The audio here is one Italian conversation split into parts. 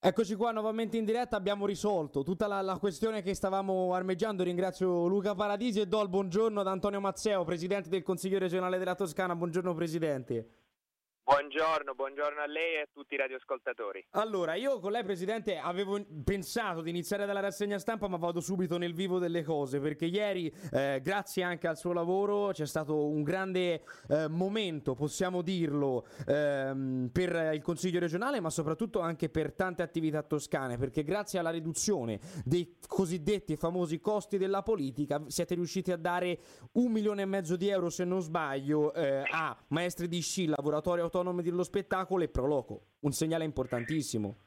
Eccoci qua nuovamente in diretta, abbiamo risolto tutta la, la, questione che stavamo armeggiando. Ringrazio Luca Paradisi e do il buongiorno ad Antonio Mazzeo, presidente del Consiglio regionale della Toscana. Buongiorno presidente. Buongiorno, buongiorno a lei e a tutti i radioascoltatori. Allora, io con lei Presidente avevo pensato di iniziare dalla rassegna stampa, ma vado subito nel vivo delle cose, perché ieri, eh, grazie anche al suo lavoro, c'è stato un grande eh, momento, possiamo dirlo, ehm, per il Consiglio regionale, ma soprattutto anche per tante attività toscane, perché grazie alla riduzione dei cosiddetti famosi costi della politica siete riusciti a dare un milione e mezzo di euro, se non sbaglio, eh, a maestri di sci, lavoratori autonomi autonomi dello spettacolo e Proloco, un segnale importantissimo.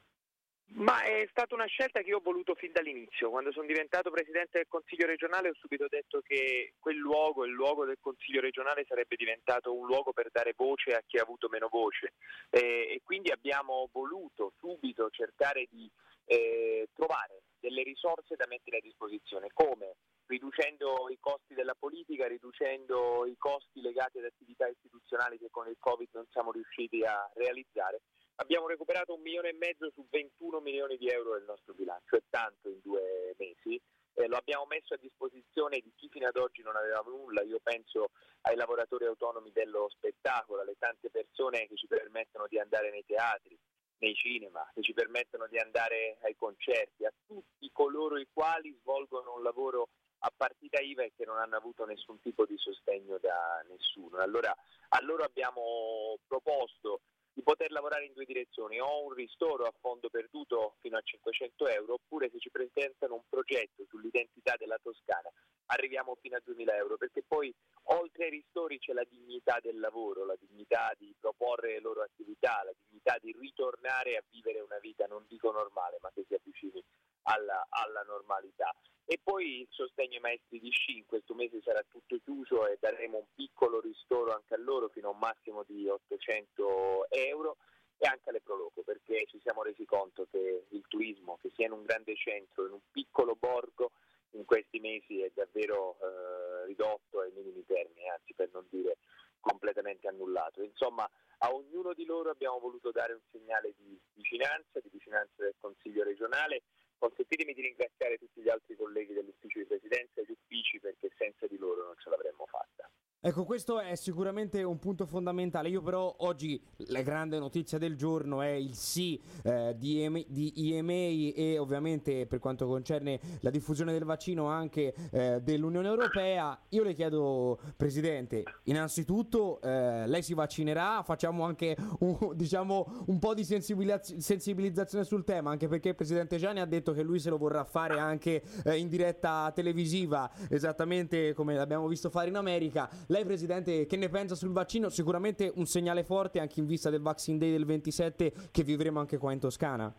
Ma è stata una scelta che io ho voluto fin dall'inizio. Quando sono diventato presidente del Consiglio regionale ho subito detto che quel luogo, il luogo del Consiglio regionale, sarebbe diventato un luogo per dare voce a chi ha avuto meno voce. Eh, e quindi abbiamo voluto subito cercare di eh, trovare delle risorse da mettere a disposizione. Come? Riducendo i costi della politica, riducendo i costi legati ad attività istituzionali che con il Covid non siamo riusciti a realizzare. Abbiamo recuperato un milione e mezzo su 21 milioni di euro del nostro bilancio, è tanto in due mesi. Eh, lo abbiamo messo a disposizione di chi fino ad oggi non aveva nulla, io penso ai lavoratori autonomi dello spettacolo, alle tante persone che ci permettono di andare nei teatri, nei cinema, che ci permettono di andare ai concerti, a tutti coloro i quali svolgono un lavoro a partita IVA e che non hanno avuto nessun tipo di sostegno da nessuno. Allora a loro abbiamo proposto di poter lavorare in due direzioni, o un ristoro a fondo perduto fino a 500 euro, oppure se ci presentano un progetto sull'identità della Toscana arriviamo fino a 2000 euro, perché poi oltre ai ristori c'è la dignità del lavoro, la dignità di proporre le loro attività, la dignità di ritornare a vivere una vita, non dico normale, ma che si avvicini alla, alla normalità. E poi il sostegno ai maestri di sci, in questo mese sarà tutto chiuso e daremo un piccolo ristoro anche a loro fino a un massimo di 800 euro e anche alle Proloco perché ci siamo resi conto che il turismo, che sia in un grande centro, in un piccolo borgo, in questi mesi è davvero eh, ridotto ai minimi termini, anzi per non dire completamente annullato. Insomma, a ognuno di loro abbiamo voluto dare un segnale di vicinanza, di vicinanza del Consiglio regionale consentitemi di ringraziare tutti gli altri colleghi dell'ufficio di presidenza e gli uffici perché senza di loro non ce l'avremmo fatta. Ecco, questo è sicuramente un punto fondamentale. Io però oggi la grande notizia del giorno è il sì eh, di, EMA, di, EMA e ovviamente per quanto concerne la diffusione del vaccino anche eh, dell'Unione Europea. Io le chiedo, Presidente, innanzitutto eh, lei si vaccinerà, facciamo anche un, diciamo, un po' di sensibilizz- sensibilizzazione sul tema, anche perché il Presidente Gianni ha detto che lui se lo vorrà fare anche eh, in diretta televisiva, esattamente come l'abbiamo visto fare in America. Lei, Presidente, che ne pensa sul vaccino? Sicuramente un segnale forte anche in vista del Vaccine Day del 27 che vivremo anche qua in Toscana.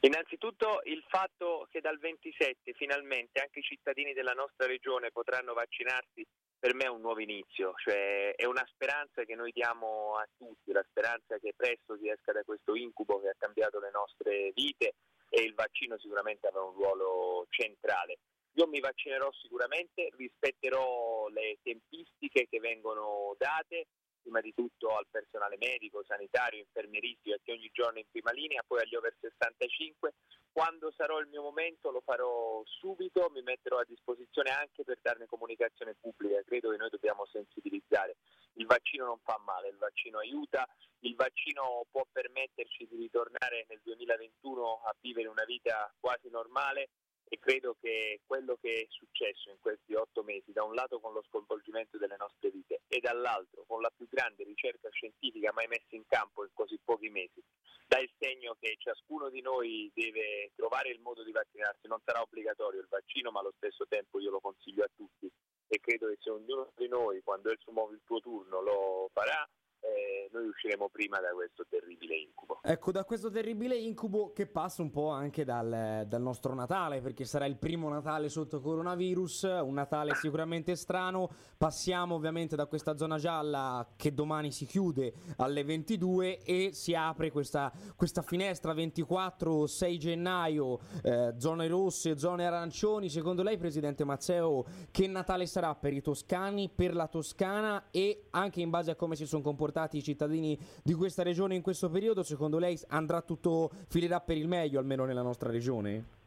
Innanzitutto il fatto che dal 27 finalmente anche i cittadini della nostra regione potranno vaccinarsi per me è un nuovo inizio, cioè è una speranza che noi diamo a tutti, la speranza che presto si esca da questo incubo che ha cambiato le nostre vite e il vaccino sicuramente avrà un ruolo centrale. Io mi vaccinerò sicuramente, rispetterò le tempistiche che vengono date, prima di tutto al personale medico, sanitario, infermieristico che ogni giorno è in prima linea, poi agli over 65. Quando sarò il mio momento lo farò subito, mi metterò a disposizione anche per darne comunicazione pubblica. Credo che noi dobbiamo sensibilizzare. Il vaccino non fa male, il vaccino aiuta, il vaccino può permetterci di ritornare nel 2021 a vivere una vita quasi normale e credo che quello che è successo in questi otto mesi, da un lato con lo sconvolgimento delle nostre vite e dall'altro con la più grande ricerca scientifica mai messa in campo in così pochi mesi, dà il segno che ciascuno di noi deve trovare il modo di vaccinarsi. Non sarà obbligatorio il vaccino, ma allo stesso tempo io lo consiglio a tutti e credo che se ognuno di noi, quando è il suo, il tuo turno, lo farà, eh, noi usciremo prima da questo incubo. Ecco, da questo terribile incubo che passa un po' anche dal, dal, nostro Natale, perché sarà il primo Natale sotto coronavirus, un Natale sicuramente strano. Passiamo ovviamente da questa zona gialla che domani si chiude alle 22 e si apre questa, questa finestra 24-6 gennaio, eh, zone rosse, zone arancioni. Secondo lei, Presidente Mazzeo, che Natale sarà per i toscani, per la Toscana e anche in base a come si sono comportati? portati i cittadini di questa regione in questo periodo, secondo lei andrà tutto, filerà per il meglio almeno nella nostra regione?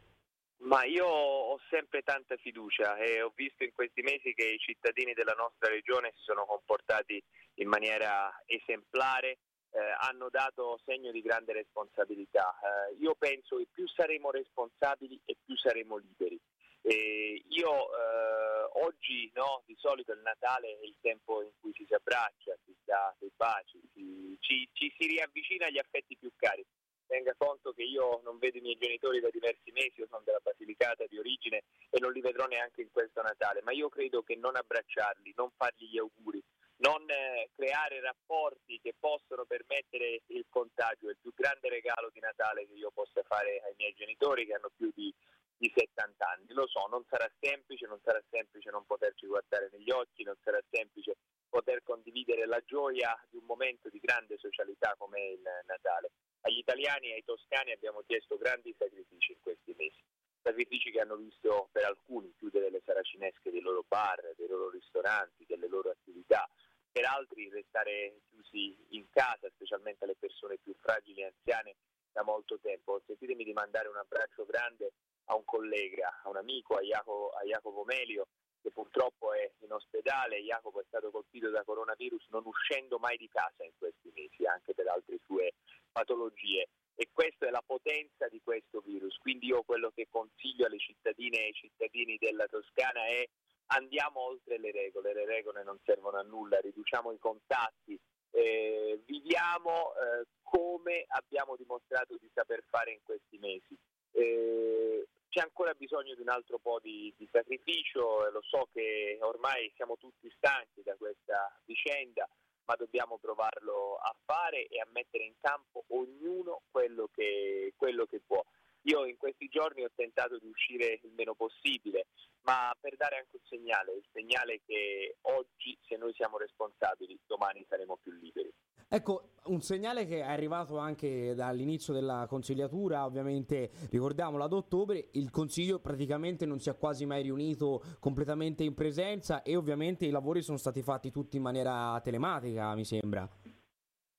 Ma io ho sempre tanta fiducia e ho visto in questi mesi che i cittadini della nostra regione si sono comportati in maniera esemplare, eh, hanno dato segno di grande responsabilità. Eh, io penso che più saremo responsabili e più saremo liberi. E io eh, oggi no, di solito il Natale è il tempo in cui ci si abbraccia, si dà dei baci, si, ci, ci si riavvicina agli affetti più cari. Tenga conto che io non vedo i miei genitori da diversi mesi, io sono della Basilicata di origine e non li vedrò neanche in questo Natale, ma io credo che non abbracciarli, non fargli gli auguri, non eh, creare rapporti che possono permettere il contagio è il più grande regalo di Natale che io possa fare ai miei genitori che hanno più di, di 70 anni. Lo so, non sarà semplice, non sarà semplice non poterci guardare negli occhi, non sarà semplice poter condividere la gioia di un momento di grande socialità come il Natale agli italiani e ai toscani abbiamo chiesto grandi sacrifici in questi mesi, sacrifici che hanno visto per alcuni chiudere le saracinesche dei loro bar, dei loro ristoranti, delle loro attività, per altri restare chiusi in casa, specialmente alle persone più fragili e anziane da molto tempo. Sentitemi di mandare un abbraccio grande a un collega, a un amico, a Jacopo, a Jacopo Melio, che purtroppo è in ospedale. Jacopo è stato colpito da coronavirus non uscendo mai di casa in questi mesi, anche per altre sue patologie. E questa è la potenza di questo virus. Quindi io quello che consiglio alle cittadine e ai cittadini della Toscana è andiamo oltre le regole, le regole non servono a nulla, riduciamo i contatti, eh, viviamo eh, come abbiamo dimostrato di saper fare in questi mesi. Eh, c'è ancora bisogno di un altro po' di, di sacrificio, lo so che ormai siamo tutti stanchi da questa vicenda, ma dobbiamo provarlo a fare e a mettere in campo ognuno quello che, quello che può. Io in questi giorni ho tentato di uscire il meno possibile, ma per dare anche un segnale, il segnale che oggi se noi siamo responsabili, domani saremo più liberi. Ecco, un segnale che è arrivato anche dall'inizio della consigliatura, ovviamente ricordiamolo ad ottobre, il Consiglio praticamente non si è quasi mai riunito completamente in presenza e ovviamente i lavori sono stati fatti tutti in maniera telematica, mi sembra.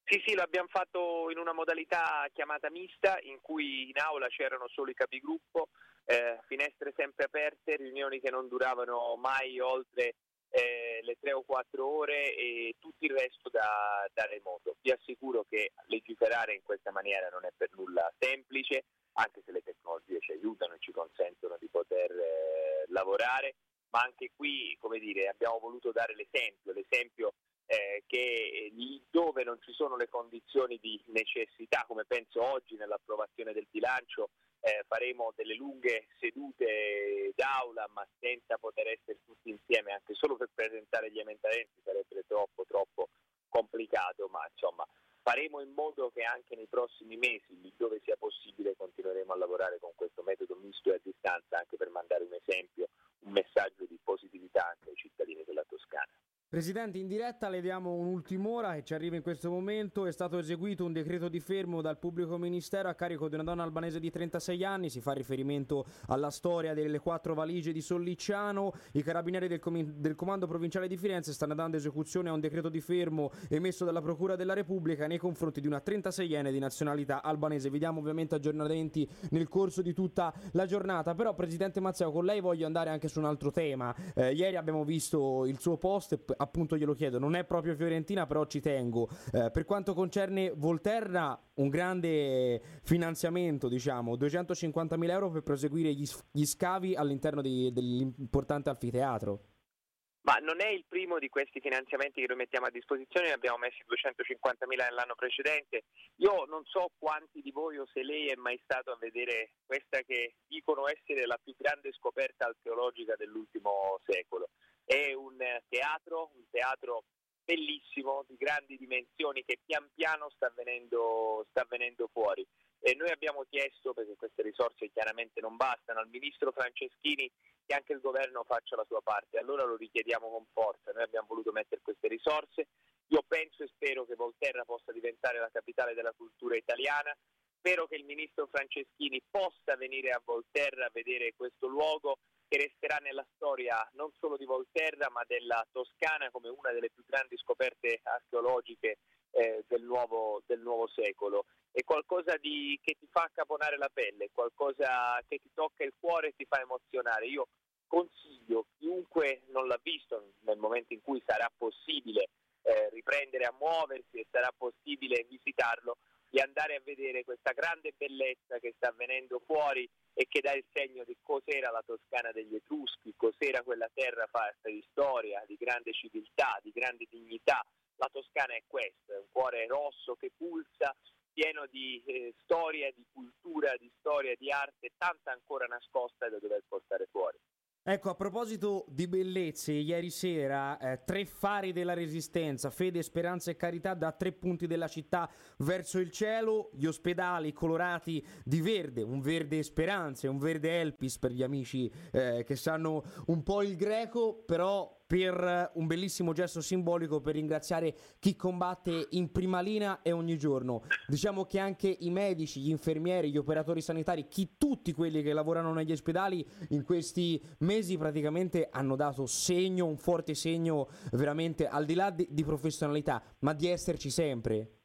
Sì, sì, l'abbiamo fatto in una modalità chiamata mista in cui in aula c'erano solo i capigruppo, eh, finestre sempre aperte, riunioni che non duravano mai oltre eh, le tre o quattro ore e tutto il resto da, da, remoto. Vi assicuro che legiferare in questa maniera non è per nulla semplice, anche se le tecnologie ci aiutano e ci consentono di poter eh, lavorare, ma anche qui come dire, abbiamo voluto dare l'esempio, l'esempio eh, che dove non ci sono le condizioni di necessità, come penso oggi nell'approvazione del bilancio, eh, faremo delle lunghe sedute d'aula ma senza poter essere tutti insieme, anche solo per presentare gli emendamenti sarebbe troppo troppo complicato, ma insomma faremo in modo che anche nei prossimi mesi, dove sia possibile, continueremo a lavorare con questo metodo misto e a distanza anche per mandare un esempio, un messaggio di positività anche ai cittadini della Toscana. Presidente, in diretta le diamo un'ultim'ora che ci arriva in questo momento. È stato eseguito un decreto di fermo dal pubblico ministero a carico di una donna albanese di 36 anni. Si fa riferimento alla storia delle quattro valigie di Sollicciano. I carabinieri del, com- del Comando Provinciale di Firenze stanno dando esecuzione a un decreto di fermo emesso dalla Procura della Repubblica nei confronti di una 36enne di nazionalità albanese. Vediamo ovviamente aggiornamenti nel corso di tutta la giornata. Però, Presidente Mazzeo, con lei voglio andare anche su un altro tema. Eh, ieri abbiamo visto il suo post appunto glielo chiedo, non è proprio Fiorentina, però ci tengo. Eh, per quanto concerne Volterra, un grande finanziamento, diciamo, 250.000 euro per proseguire gli, gli scavi all'interno di, dell'importante anfiteatro. Ma non è il primo di questi finanziamenti che noi mettiamo a disposizione, ne abbiamo messi 250.000 nell'anno precedente. Io non so quanti di voi o se lei è mai stato a vedere questa che dicono essere la più grande scoperta archeologica dell'ultimo secolo. È un teatro, un teatro bellissimo, di grandi dimensioni, che pian piano sta venendo, sta venendo fuori. E noi abbiamo chiesto, perché queste risorse chiaramente non bastano, al ministro Franceschini che anche il governo faccia la sua parte. Allora lo richiediamo con forza. Noi abbiamo voluto mettere queste risorse. Io penso e spero che Volterra possa diventare la capitale della cultura italiana. Spero che il ministro Franceschini possa venire a Volterra a vedere questo luogo che resterà nella storia non solo di Volterra ma della Toscana come una delle più grandi scoperte archeologiche eh, del, nuovo, del, nuovo, secolo. È qualcosa di, che ti fa caponare la pelle, qualcosa che ti tocca il cuore e ti fa emozionare. Io consiglio chiunque non l'ha visto nel momento in cui sarà possibile eh, riprendere a muoversi e sarà possibile visitarlo, di andare a vedere questa grande bellezza che sta avvenendo fuori e che dà il segno di cos'era la Toscana degli Etruschi, cos'era quella terra fatta di storia, di grande civiltà, di grande dignità. La Toscana è questo, è un cuore rosso che pulsa, pieno di eh, storia, di cultura, di storia, di arte, tanta ancora nascosta da dover portare fuori. Ecco, a proposito di bellezze, ieri sera eh, tre fari della resistenza, fede, speranza e carità da tre punti della città verso il cielo, gli ospedali colorati di verde, un verde speranza e un verde Elpis per gli amici eh, che sanno un po' il greco, però per un bellissimo gesto simbolico per ringraziare chi combatte in prima linea e ogni giorno. Diciamo che anche i medici, gli infermieri, gli operatori sanitari, chi tutti quelli che lavorano negli ospedali in questi mesi praticamente hanno dato segno, un forte segno veramente al di là di, di professionalità, ma di esserci sempre.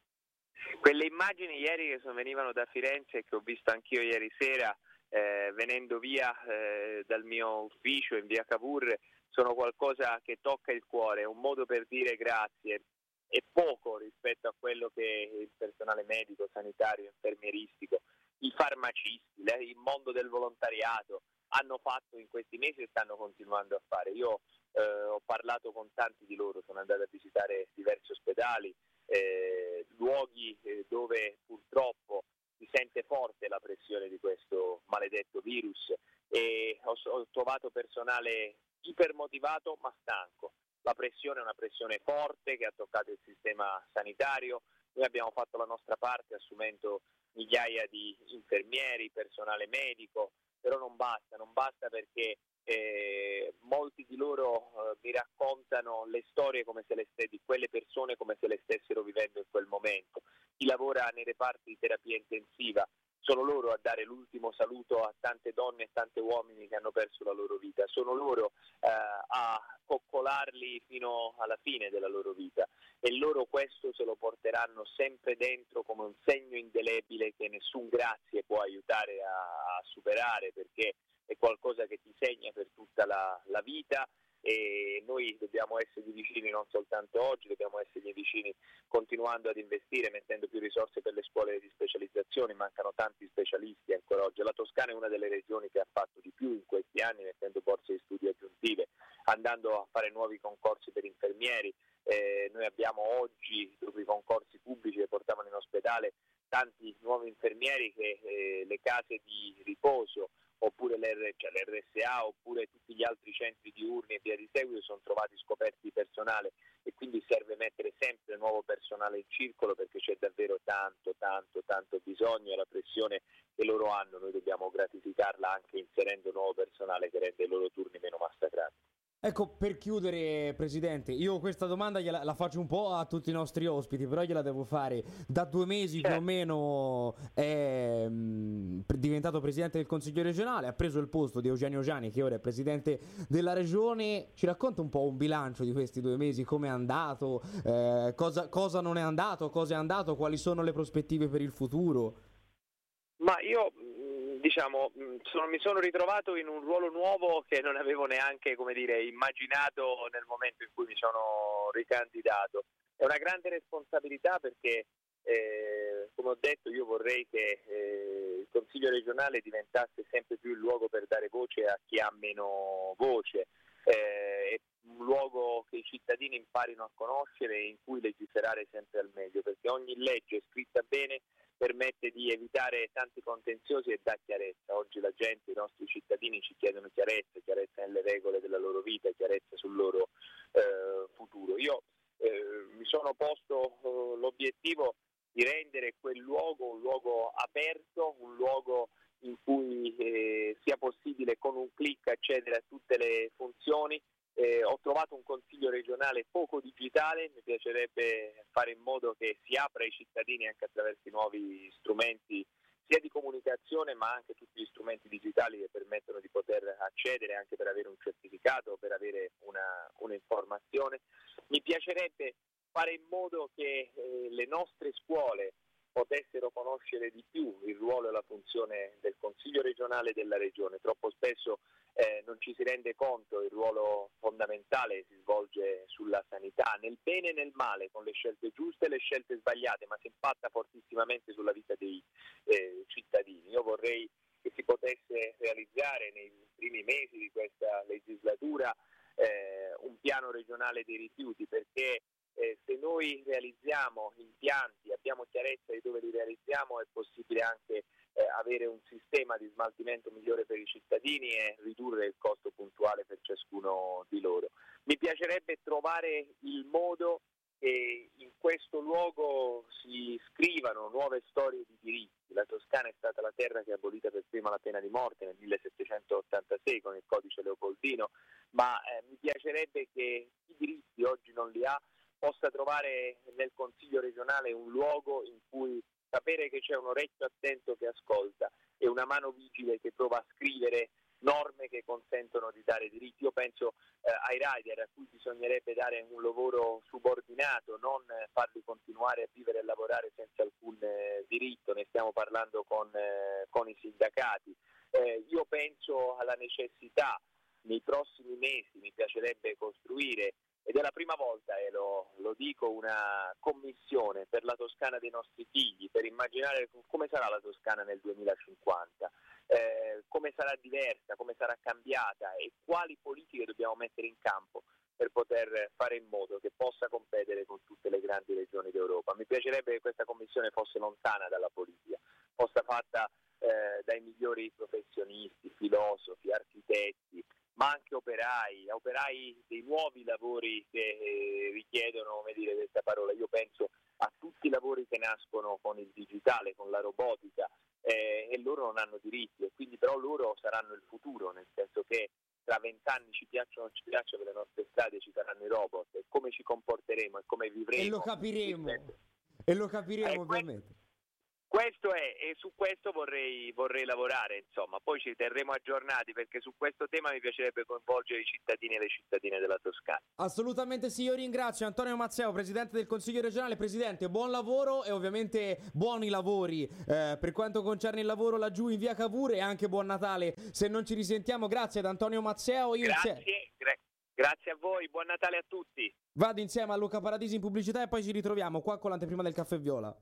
Quelle immagini ieri che sono, venivano da Firenze e che ho visto anch'io ieri sera eh, venendo via eh, dal mio ufficio in via Cavour sono qualcosa che tocca il cuore, è un modo per dire grazie. È poco rispetto a quello che il personale medico, sanitario, infermieristico, i farmacisti, il mondo del volontariato hanno fatto in questi mesi e stanno continuando a fare. Io eh, ho parlato con tanti di loro, sono andato a visitare diversi ospedali, eh, luoghi eh, dove purtroppo si sente forte la pressione di questo maledetto virus e ho, ho trovato personale ipermotivato ma stanco. La pressione è una pressione forte che ha toccato il sistema sanitario. Noi abbiamo fatto la nostra parte assumendo migliaia di infermieri, personale medico, però non basta, non basta perché eh, molti di loro eh, mi raccontano le storie stesse, di quelle persone come se le stessero vivendo in quel momento. Chi lavora nei reparti di terapia intensiva sono loro a dare l'ultimo saluto a tante donne e tanti uomini che hanno perso la loro vita, sono loro eh, a coccolarli fino alla fine della loro vita. E loro questo se lo porteranno sempre dentro come un segno indelebile che nessun grazie può aiutare a, a superare perché è qualcosa che ti segna per tutta la, la vita e noi dobbiamo essergli vicini non soltanto oggi, dobbiamo essergli vicini continuando ad investire, mettendo più risorse per le scuole di specializzazione, mancano tanti specialisti ancora oggi. La Toscana è una delle regioni che ha fatto di più in questi anni mettendo borse di studio aggiuntive, andando a fare nuovi concorsi per infermieri. Eh, noi abbiamo oggi, i concorsi pubblici che portavano in ospedale, tanti nuovi infermieri che eh, le case di riposo oppure l'R, cioè l'RSA oppure tutti gli altri centri diurni e via di seguito sono trovati scoperti di personale e quindi serve mettere sempre nuovo personale in circolo perché c'è davvero tanto, tanto, tanto bisogno e la pressione che loro hanno noi dobbiamo gratificarla anche inserendo nuovo personale che rende i loro turni meno massacranti. Ecco, per chiudere, Presidente, io questa domanda gliela, la faccio un po' a tutti i nostri ospiti, però gliela devo fare. Da due mesi più o meno è mh, mm, diventato Presidente del Consiglio regionale, ha preso il posto di Eugenio Giani, che ora è Presidente della Regione. Ci racconta un po' un bilancio di questi due mesi, come è andato, eh, cosa, cosa non è andato, cosa è andato, quali sono le prospettive per il futuro? Ma io diciamo, mm, sono, mi sono ritrovato in un ruolo nuovo che non avevo neanche dire, immaginato nel momento in cui mi sono ricandidato. È una grande responsabilità perché, eh, come ho detto, io vorrei che eh, il Consiglio regionale diventasse sempre più il luogo per dare voce a chi ha meno voce. Eh, un luogo che i cittadini imparino a conoscere e in cui legiferare sempre al meglio, perché ogni legge scritta bene permette di evitare tanti contenziosi e dà chiarezza. Oggi la gente, i nostri cittadini ci chiedono chiarezza, chiarezza nelle regole della loro vita, chiarezza sul loro eh, futuro. Io eh, mi sono posto eh, l'obiettivo di rendere quel luogo un luogo aperto, un luogo in cui eh, sia possibile con un clic accedere a tutte le funzioni eh, ho trovato un consiglio regionale poco digitale, mi piacerebbe fare in modo che si apra ai cittadini anche attraverso i nuovi strumenti sia di comunicazione ma anche tutti gli strumenti digitali che permettono di poter accedere anche per avere un certificato, per avere una, un'informazione. Mi piacerebbe fare in modo che eh, le nostre scuole potessero conoscere di più il ruolo e la funzione del Consiglio regionale della Regione. Troppo spesso eh, non ci si rende conto del ruolo fondamentale che si svolge sulla sanità, nel bene e nel male, con le scelte giuste e le scelte sbagliate, ma si impatta fortissimamente sulla vita dei eh, cittadini. Io vorrei che si potesse realizzare nei primi mesi di questa legislatura eh, un piano regionale dei rifiuti perché eh, se noi realizziamo impianti, abbiamo chiarezza di dove li realizziamo, è possibile anche eh, avere un sistema di smaltimento migliore per i cittadini e ridurre il costo puntuale per ciascuno di loro. Mi piacerebbe trovare il modo che in questo luogo si scrivano nuove storie di diritti. La Toscana è stata la terra che ha abolito per prima la pena di morte nel 1786 con il codice Leopoldino, ma eh, mi piacerebbe che i diritti oggi non li ha possa trovare nel Consiglio regionale un luogo in cui sapere che c'è un orecchio attento che ascolta e una mano vigile che prova a scrivere norme che consentono di dare diritti. Io penso eh, ai rider a cui bisognerebbe dare un lavoro subordinato, non farli continuare a vivere e lavorare senza alcun eh, diritto, ne stiamo parlando con, eh, con i sindacati. Eh, io penso alla necessità nei prossimi mesi, mi piacerebbe costruire è la prima volta, e lo, lo, dico, una commissione per la Toscana dei nostri figli, per immaginare come sarà la Toscana nel 2050, eh, come sarà diversa, come sarà cambiata e quali politiche dobbiamo mettere in campo per poter fare in modo che possa competere con tutte le grandi regioni d'Europa. Mi piacerebbe che questa commissione fosse lontana dalla politica, fosse fatta eh, dai migliori professionisti, filosofi, architetti, operai, operai dei nuovi lavori che eh, richiedono dire, questa parola. Io penso a tutti i lavori che nascono con il digitale, con la robotica eh, e loro non hanno diritti e quindi però loro saranno il futuro, nel senso che tra vent'anni ci piacciono o non ci piacciono per le nostre strade ci saranno i robot e come ci comporteremo e come vivremo. E lo capiremo. E lo capiremo eh, ovviamente. Questo è, e su questo vorrei, vorrei, lavorare, insomma, poi ci terremo aggiornati perché su questo tema mi piacerebbe coinvolgere i cittadini e le cittadine della Toscana. Assolutamente sì, io ringrazio Antonio Mazzeo, Presidente del Consiglio regionale. Presidente, buon lavoro e ovviamente buoni lavori eh, per quanto concerne il lavoro laggiù in via Cavour e anche buon Natale se non ci risentiamo. Grazie ad Antonio Mazzeo. Io grazie, gra- grazie a voi, buon Natale a tutti. Vado insieme a Luca Paradisi in pubblicità e poi ci ritroviamo qua con l'anteprima del caffè viola.